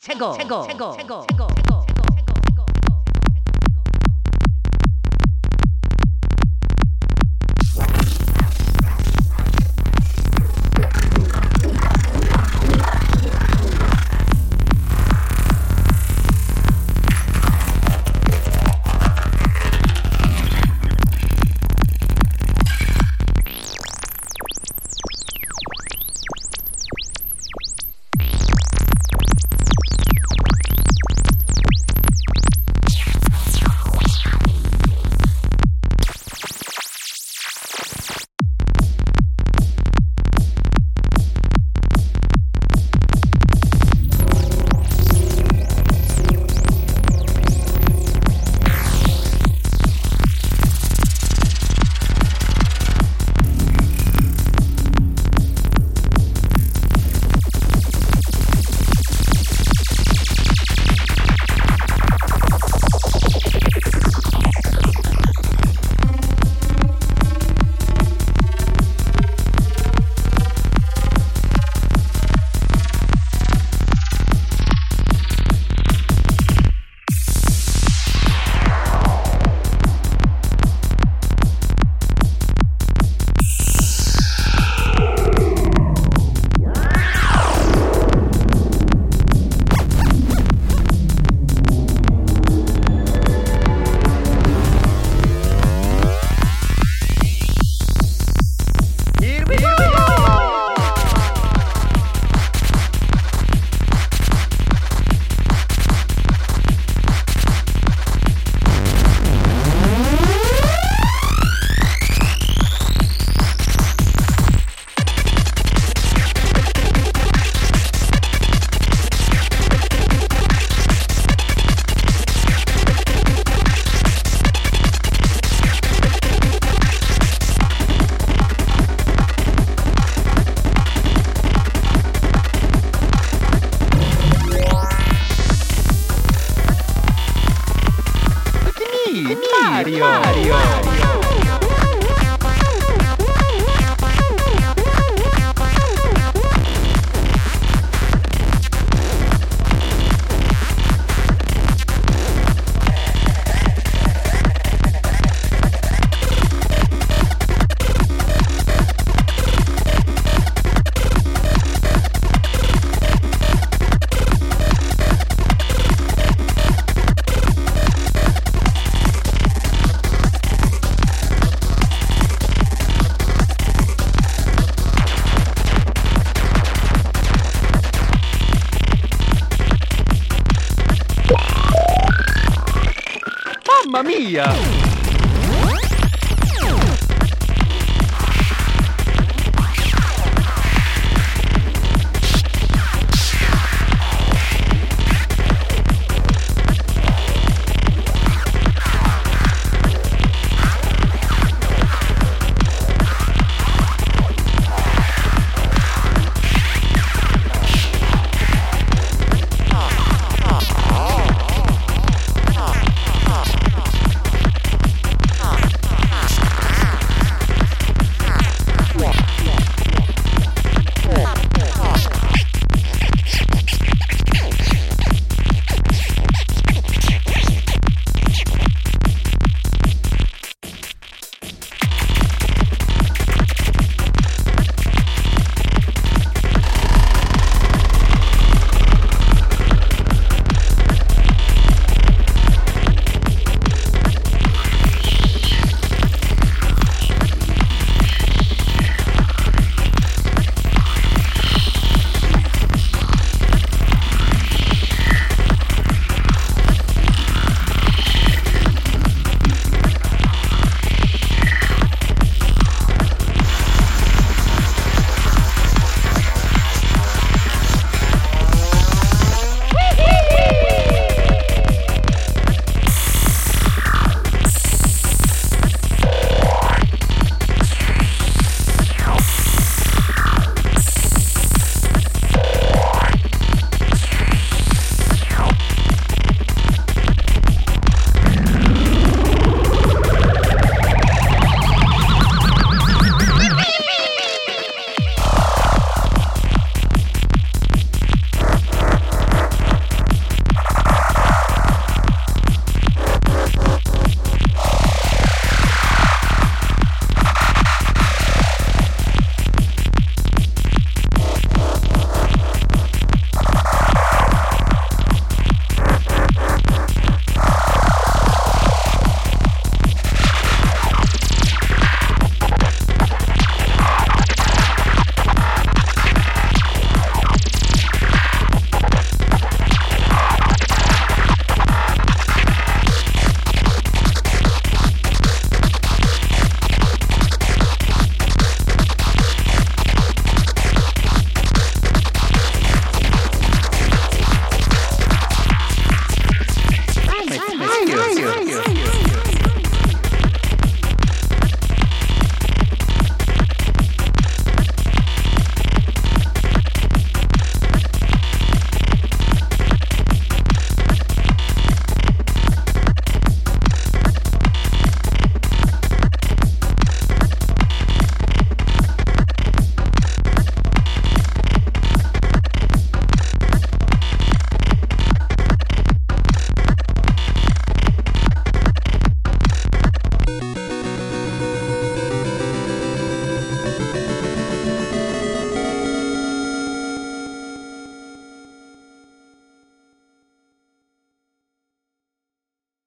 최고. 최고. 최고. 최고. Mario. audio. Mamma mia!